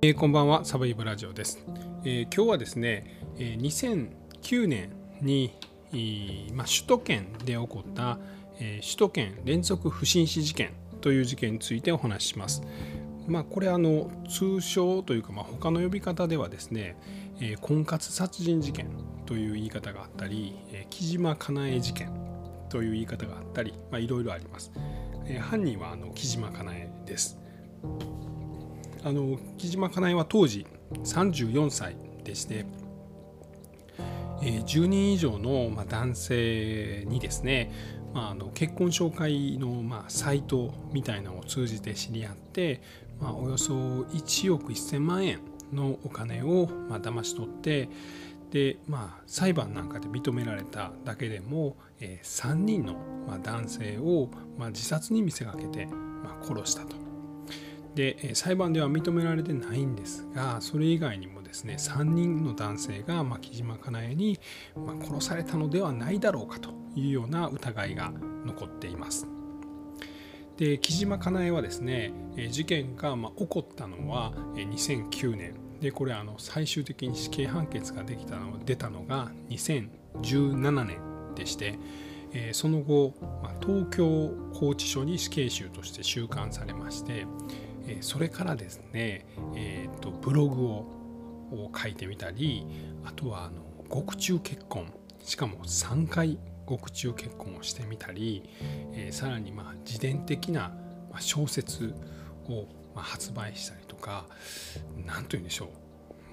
えー、こんばんはサブイブラジオです、えー、今日はですね、えー、2009年に、ま、首都圏で起こった、え首都圏連続不審死事件という事件についてお話しします。まあ、これあの通称というか、まあ、他の呼び方ではですね、え婚活殺人事件という言い方があったり、え木島かなえ事件という言い方があったり、いろいろあります。え犯人はあの木島かなえです。あの木島かなえは当時34歳でして、え10人以上の、まあ男性にですね、まあ、あの結婚紹介の、まあ、サイトみたいなのを通じて知り合って、まあ、およそ1億1000万円のお金を、まあ、騙し取ってで、まあ、裁判なんかで認められただけでも、えー、3人の、まあ、男性を、まあ、自殺に見せかけて、まあ、殺したと。で裁判では認められてないんですがそれ以外にもですね3人の男性が木島かなえに殺されたのではないだろうかというような疑いが残っています。で木島かなえはですね事件が起こったのは2009年でこれあの最終的に死刑判決ができたの出たのが2017年でしてその後東京拘置所に死刑囚として収監されましてそれからですね、えーと、ブログを書いてみたりあとはあの獄中結婚しかも3回獄中結婚をしてみたり、えー、さらにまあ自伝的な小説を発売したりとか何と言うんでしょ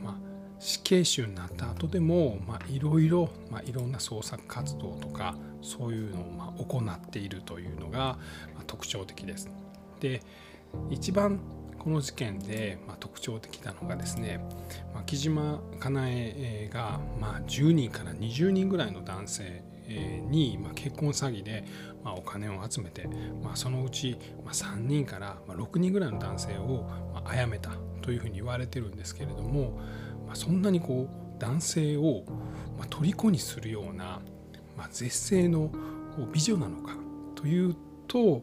う、まあ、死刑囚になった後でもいろいろいろんな創作活動とかそういうのをま行っているというのが特徴的です。で一番この事件で、ま、特徴的なのがですね、まあ、木島かなえが、ま、10人から20人ぐらいの男性に、ま、結婚詐欺で、ま、お金を集めて、ま、そのうち、ま、3人から6人ぐらいの男性を、あ、殺めたというふうに言われてるんですけれども、ま、そんなにこう男性を、ま、虜にするような、まあ、絶世の美女なのかというと、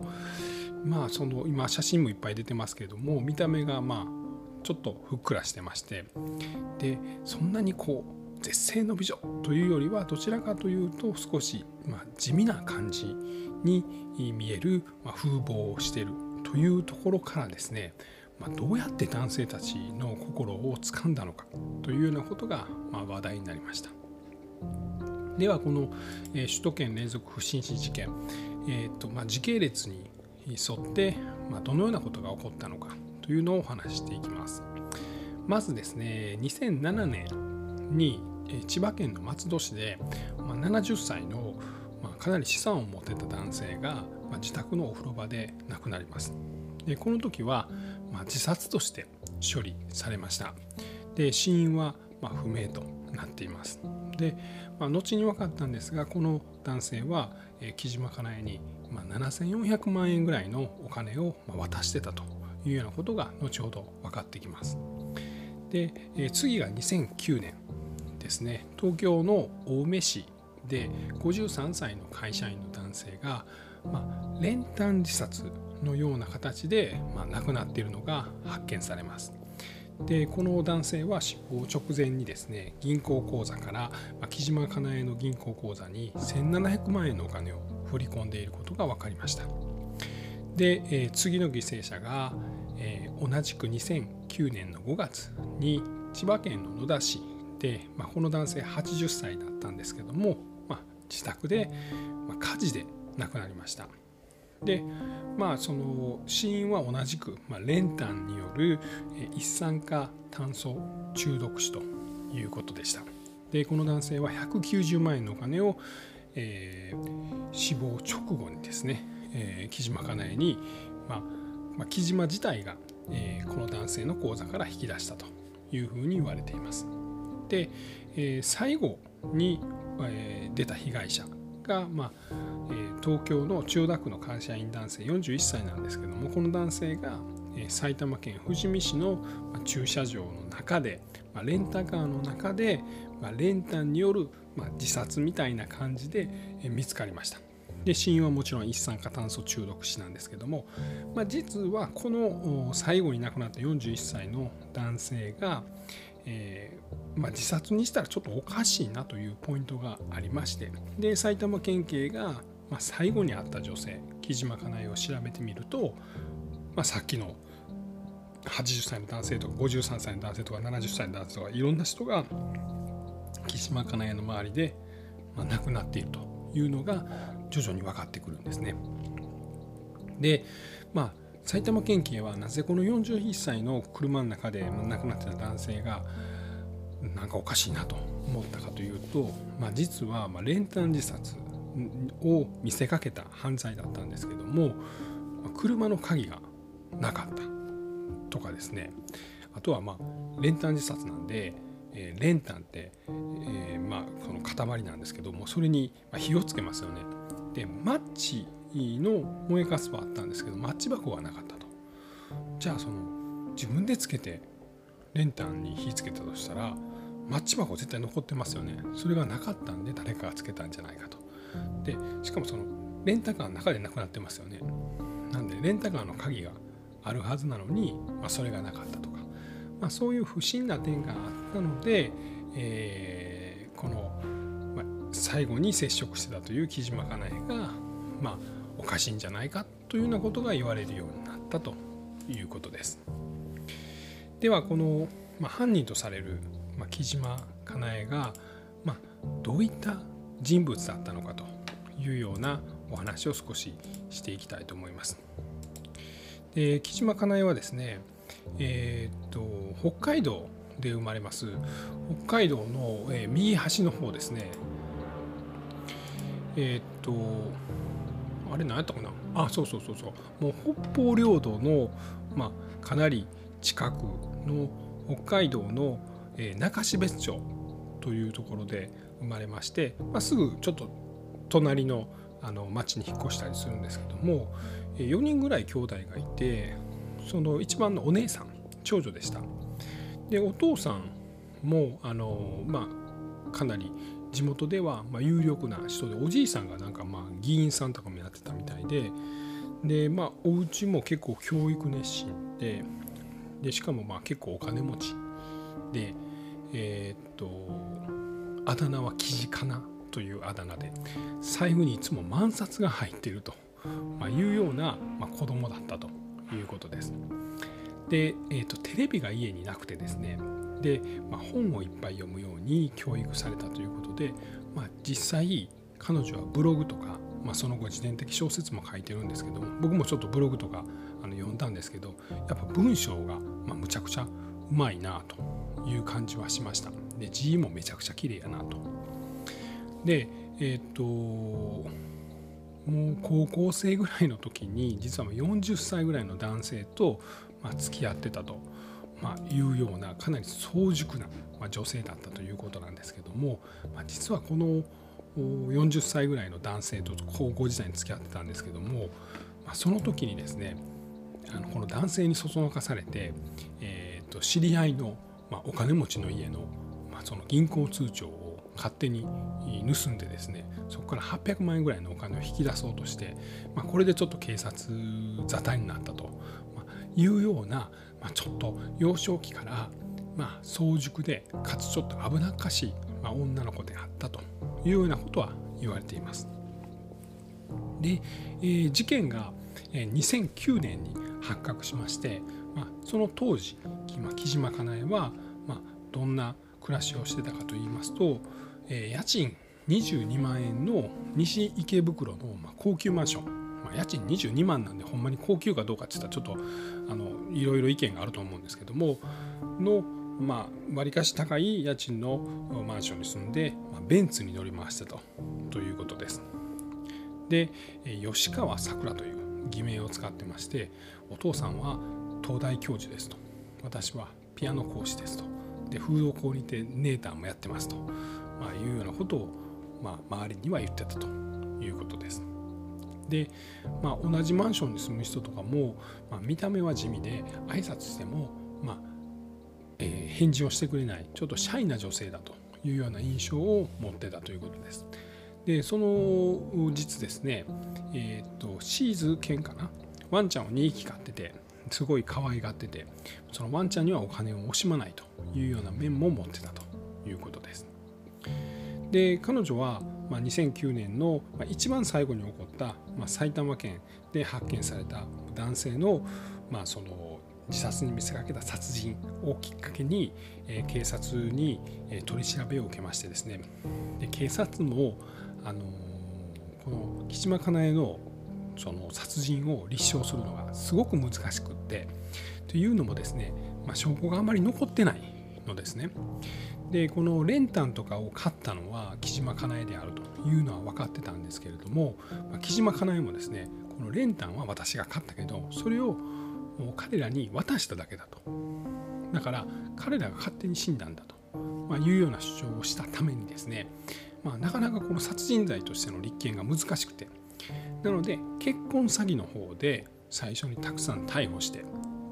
まあその今写真もいっぱい出てますけれども見た目がまあちょっとふっくらしてましてでそんなにこう絶世の美女というよりはどちらかというと少しまあ地味な感じに見えるま風貌をしているというところからですねまあ、どうやって男性たちの心をつかんだのかというようなことがま話題になりました。ではこの、え首都圏連続不審死事件、えーとまあ、時系列に沿って、まあ、どのようなことが起こったのかというのをお話していきます。まずですね2007年に千葉県の松戸市で、まあ、70歳の、まあ、かなり資産を持ってた男性が、まあ、自宅のお風呂場で亡くなります。でこの時は、まあ、自殺として処理されました。で死因は、まあ、不明となっています。で、まあ、後に分かったんですがこの男性は、え、木島かなえにまあ、7400万円ぐらいのお金を渡してたというようなことが後ほど分かってきます。で、え次が2009年ですね東京の青梅市で53歳の会社員の男性が、まあ、練炭自殺のような形で、まあ、亡くなっているのが発見されます。でこの男性は死亡直前にですね銀行口座から、まあ、木島かなえの銀行口座に1700万円のお金を振り込んでいることが分かりました。で、えー、次の犠牲者が、えー、同じく2009年の5月に千葉県の野田市で、まあ、この男性80歳だったんですけども、まあ、自宅で、まあ、火事で亡くなりました。でまあその死因は同じく、まあ、練炭による一酸化炭素中毒死ということでした。でこの男性は190万円のお金を、えー、死亡直後にですね、えー、木島かなえに、まあまあ、木島自体が、えー、この男性の口座から引き出したというふうに言われています。で、えー、最後に、えー、出た被害者が、まあえー、東京の千代田区の会社員男性41歳なんですけどもこの男性が、えー、埼玉県富士見市の、まあ、駐車場の中で、まあ、レンタカーの中で、まあ、練炭による、まあ、自殺みたいな感じで、見つかりました。で死因はもちろん一酸化炭素中毒死なんですけども、まあ、実はこの最後に亡くなった41歳の男性が、えー、まあ、自殺にしたらちょっとおかしいなというポイントがありましてで埼玉県警が、ま、最後に会った女性木島かなえを調べてみると、ま、さっきの80歳の男性とか53歳の男性とか70歳の男性とかいろんな人が木島かなえの周りで、ま亡くなっているというのが徐々に分かってくるんですね。でまあ埼玉県警はなぜこの41歳の車の中で亡くなってた男性がなんかおかしいなと思ったかというと、まあ、実はま練炭自殺を見せかけた犯罪だったんですけども車の鍵がなかったとかですねあとはまあ練炭自殺なんで、えー、練炭って、えー、まあこの塊なんですけどもそれに火をつけますよね。でマッチの燃えかすはあったんですけどマッチ箱がなかったと。じゃあその自分でつけて練炭に火つけたとしたらマッチ箱絶対残ってますよね。それがなかったんで誰かがつけたんじゃないかと。でしかもそのレンタカーの中でなくなってますよね。なんでレンタカーの鍵があるはずなのに、まあ、それがなかったと、まあ、そういう不審な点があったので、えー、このま最後に接触してたという木島かなえが、まあ、おかしいんじゃないかというようなことが言われるようになったということです。ではこの、まあ、犯人とされる、まあ、木島かなえが、まあ、どういった人物だったのかというようなお話を少ししていきたいと思います。で木島かなえはですね、えー、っと北海道で生まれます。北海道の、えー、右端の方ですね。えー、っとあれ何やったかな？あそうそうそうそう。もう北方領土の、まあ、かなり近くの北海道の、えー、中標津町というところで生まれまして、まあ、すぐちょっと隣のあの町に引っ越したりするんですけども4人ぐらい兄弟がいてその一番のお姉さん長女でした。でお父さんもあの、まあ、かなり地元ではま有力な人でおじいさんがなんかまあ議員さんとかもやってたみたいででまあお家も結構教育熱心ででしかもまあ結構お金持ちでえー、っとあだ名はキジかなというあだ名で財布にいつも万札が入っていると、まいうような、まあ子供だったということです。で、えーとテレビが家になくてですね。で、まあ、本をいっぱい読むように教育されたということで、まあ、実際彼女はブログとか、まあ、その後自伝的小説も書いてるんですけど僕もちょっとブログとかあの読んだんですけどやっぱ文章が、まむちゃくちゃうまいなという感じはしました。で字もめちゃくちゃ綺麗やなと。でえっ、ともう高校生ぐらいの時に実はもう40歳ぐらいの男性と、ま付き合ってたとまあ、いうようなかなり早熟な、ま女性だったということなんですけども、まあ、実はこの40歳ぐらいの男性と高校時代に付き合ってたんですけども、まあ、その時にですねあのこの男性にそそのかされて、えー、と知り合いの、まあ、お金持ちの家の、まあ、その銀行通帳を勝手に盗んでですねそこから800万円ぐらいのお金を引き出そうとして、まあ、これでちょっと警察沙汰になったというような、まあ、ちょっと幼少期から、まあ、早熟でかつちょっと危なっかしい、まあ、女の子であったというようなことは言われています。で、えー、事件が2009年に発覚しまして、まあ、その当時、木島かなえは、まあ、どんな暮らしをしてたかといいますと、え、家賃22万円の西池袋の、ま、高級マンション。あ、家賃22万なんでほんまに高級かどうかって言ったらちょっとあのいろいろ意見があると思うんですけどものまあわりかし高い家賃のマンションに住んで、まあ、ベンツに乗り回してたということです。で吉川さくらという偽名を使ってましてお父さんは東大教授ですと。私はピアノ講師ですと。でフードコーディネーターもやってますと、まあ、いうようなことを、まあ、周りには言ってたということです。で、まあ、同じマンションに住む人とかも、まあ、見た目は地味で挨拶しても、まあえー、返事をしてくれないちょっとシャイな女性だというような印象を持ってたということです。でその実ですね、えーと、シーズ犬かな？ワンちゃんを2匹飼っててすごい可愛がっててそのワンちゃんにはお金を惜しまないというような面も持ってたということです。で彼女は、ま、2009年の、ま、一番最後に起こった、ま、埼玉県で発見された男性の,、まあその自殺に見せかけた殺人をきっかけに、え、警察に、え、取り調べを受けましてですねで警察も、あの、この木島かなえのその殺人を立証するのがすごく難しくってというのもですね、まあ、証拠があまり残ってないのですね。でこの練炭とかを買ったのは木島かなえであるというのは分かってたんですけれども、まあ、木島かなえもですねこの練炭は私が買ったけどそれを彼らに渡しただけだとだから彼らが勝手に死んだんだと、まあ、いうような主張をしたためにですね、まあ、なかなかこの殺人罪としての立件が難しくてなので結婚詐欺の方で最初にたくさん逮捕して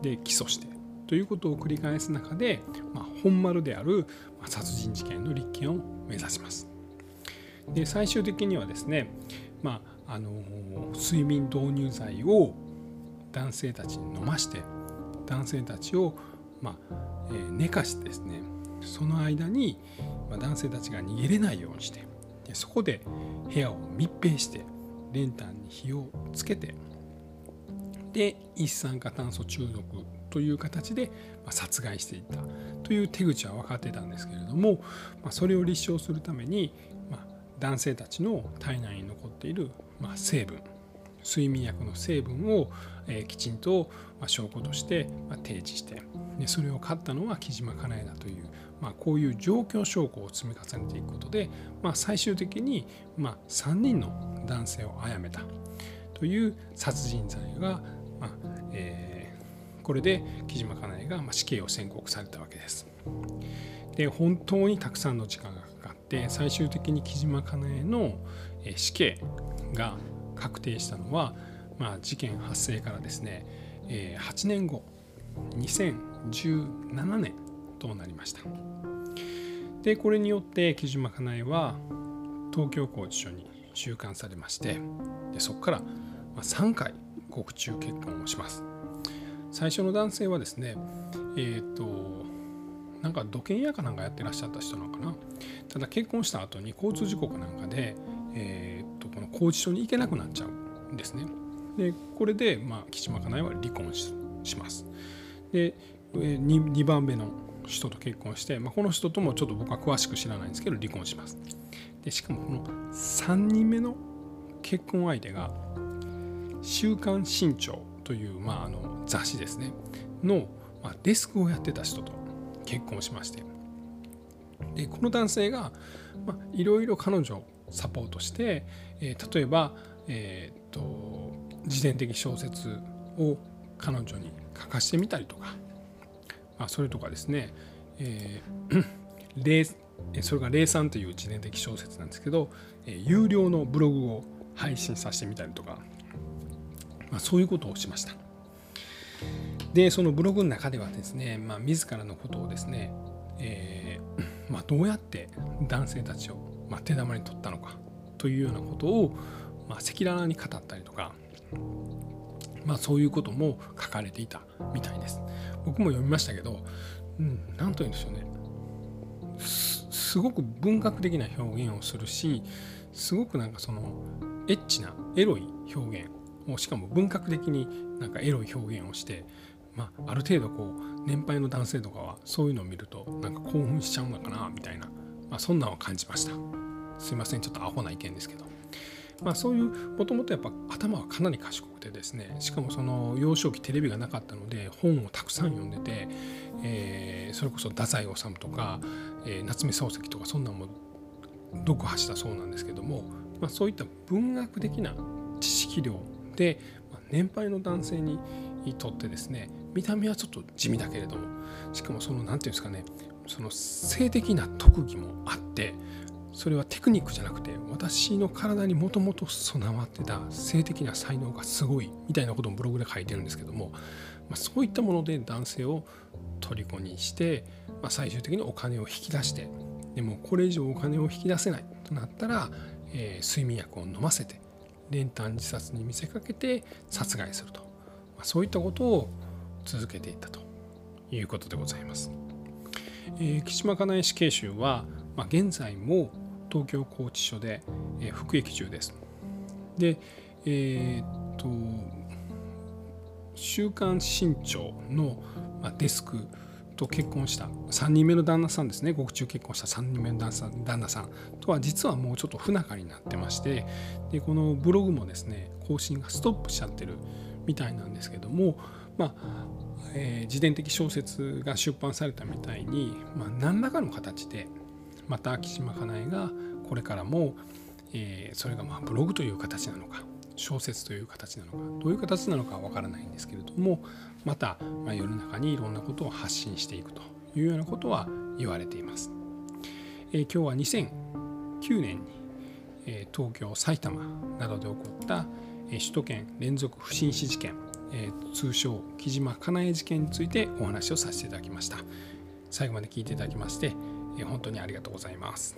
で起訴してということを繰り返す中で、まあ、本丸である殺人事件の立件を目指します。で最終的にはですね、まあ、あの睡眠導入剤を男性たちに飲まして男性たちを、まあえー、寝かしてですねその間に、ま、男性たちが逃げれないようにしてでそこで部屋を密閉して練炭に火をつけてで一酸化炭素中毒という形で殺害していったという手口は分かってたんですけれどもそれを立証するために男性たちの体内に残っている成分睡眠薬の成分をきちんと証拠として提示してでそれを買ったのは木島かなえだという、まあ、こういう状況証拠を積み重ねていくことで、まあ、最終的にまあ3人の男性を殺めたという殺人罪が、まあえー、これで木島かなえが死刑を宣告されたわけです。で本当にたくさんの時間がかかって最終的に木島かなえの死刑が確定したのは、まあ、事件発生からですね、えー、8年後2017年となりました。でこれによって木島かなえは東京拘置所に収監されましてでそこから3回獄中結婚をします。最初の男性はですねえっ、ー、となんか土建屋かなんかやってらっしゃった人なのかな。ただ結婚した後に交通事故かなんかで、えー、とこの拘置所に行けなくなっちゃうんですね。でこれで、まあ、木島かなえは離婚します。で 2, 2番目の人と結婚して、まあ、この人ともちょっと僕は詳しく知らないんですけど離婚します。でしかもこの3人目の結婚相手が「週刊新潮」という、まあ、あの雑誌ですね。の、まあ、デスクをやってた人と結婚しまして。でこの男性がいろいろ彼女をサポートして、えー、例えば、えーと、自伝的小説を彼女に書かしてみたりとか、あ、それとかですね、えー、それが「霊さん」という自伝的小説なんですけど、えー、有料のブログを配信させてみたりとか、まあ、そういうことをしました。でそのブログの中ではですね、まあ、自らのことをですね、えーまあ、どうやって男性たちを、ま、手玉に取ったのかというようなことを赤裸々に語ったりとかまあ、そういうことも書かれていたみたいです。僕も読みましたけど、うん、何と言うんでしょうね。すごく文学的な表現をするしすごくなんかそのエッチなエロい表現をしかも文学的になんかエロい表現をして、まあ、ある程度こう年配の男性とかはそういうのを見るとなんか興奮しちゃうのかなみたいな、まあ、そんなのを感じました。すいませんちょっとアホな意見ですけど。まあ、そういうもともとやっぱ頭はかなり賢くてですねしかもその幼少期テレビがなかったので本をたくさん読んでて、えー、それこそ太宰治とか、えー、夏目漱石とかそんなのも読破したそうなんですけども、まあ、そういった文学的な知識量で、まあ、年配の男性にとってですね見た目はちょっと地味だけれどもしかもその何て言うんですかねその性的な特技もあってそれはテクニックじゃなくて私の体にもともと備わってた性的な才能がすごいみたいなこともブログで書いてるんですけども、まあ、そういったもので男性を虜にして、まあ、最終的にお金を引き出してでもこれ以上お金を引き出せないとなったら、えー、睡眠薬を飲ませて練炭自殺に見せかけて殺害すると、まあ、そういったことを続けていったということでございます。えー、木島かなえ死刑囚は、まあ、現在も東京拘置所で、え、服役中です。で、えー、っと「週刊新潮」の、ま、デスクと結婚した3人目の旦那さんですね獄中結婚した3人目の旦那さんとは実はもうちょっと不仲になってましてでこのブログもですね更新がストップしちゃってるみたいなんですけどもまあえー、自伝的小説が出版されたみたいに、まあ、何らかの形でまた木島かなえがこれからも、えー、それがまあブログという形なのか小説という形なのかどういう形なのかは分からないんですけれどもまた、ま、世の中にいろんなことを発信していくというようなことは言われています。えー、今日は2009年に、えー、東京埼玉などで起こった、えー、首都圏連続不審死事件、えー、通称木島かなえ事件についてお話をさせていただきました。最後まで聞いていただきまして、本当にありがとうございます。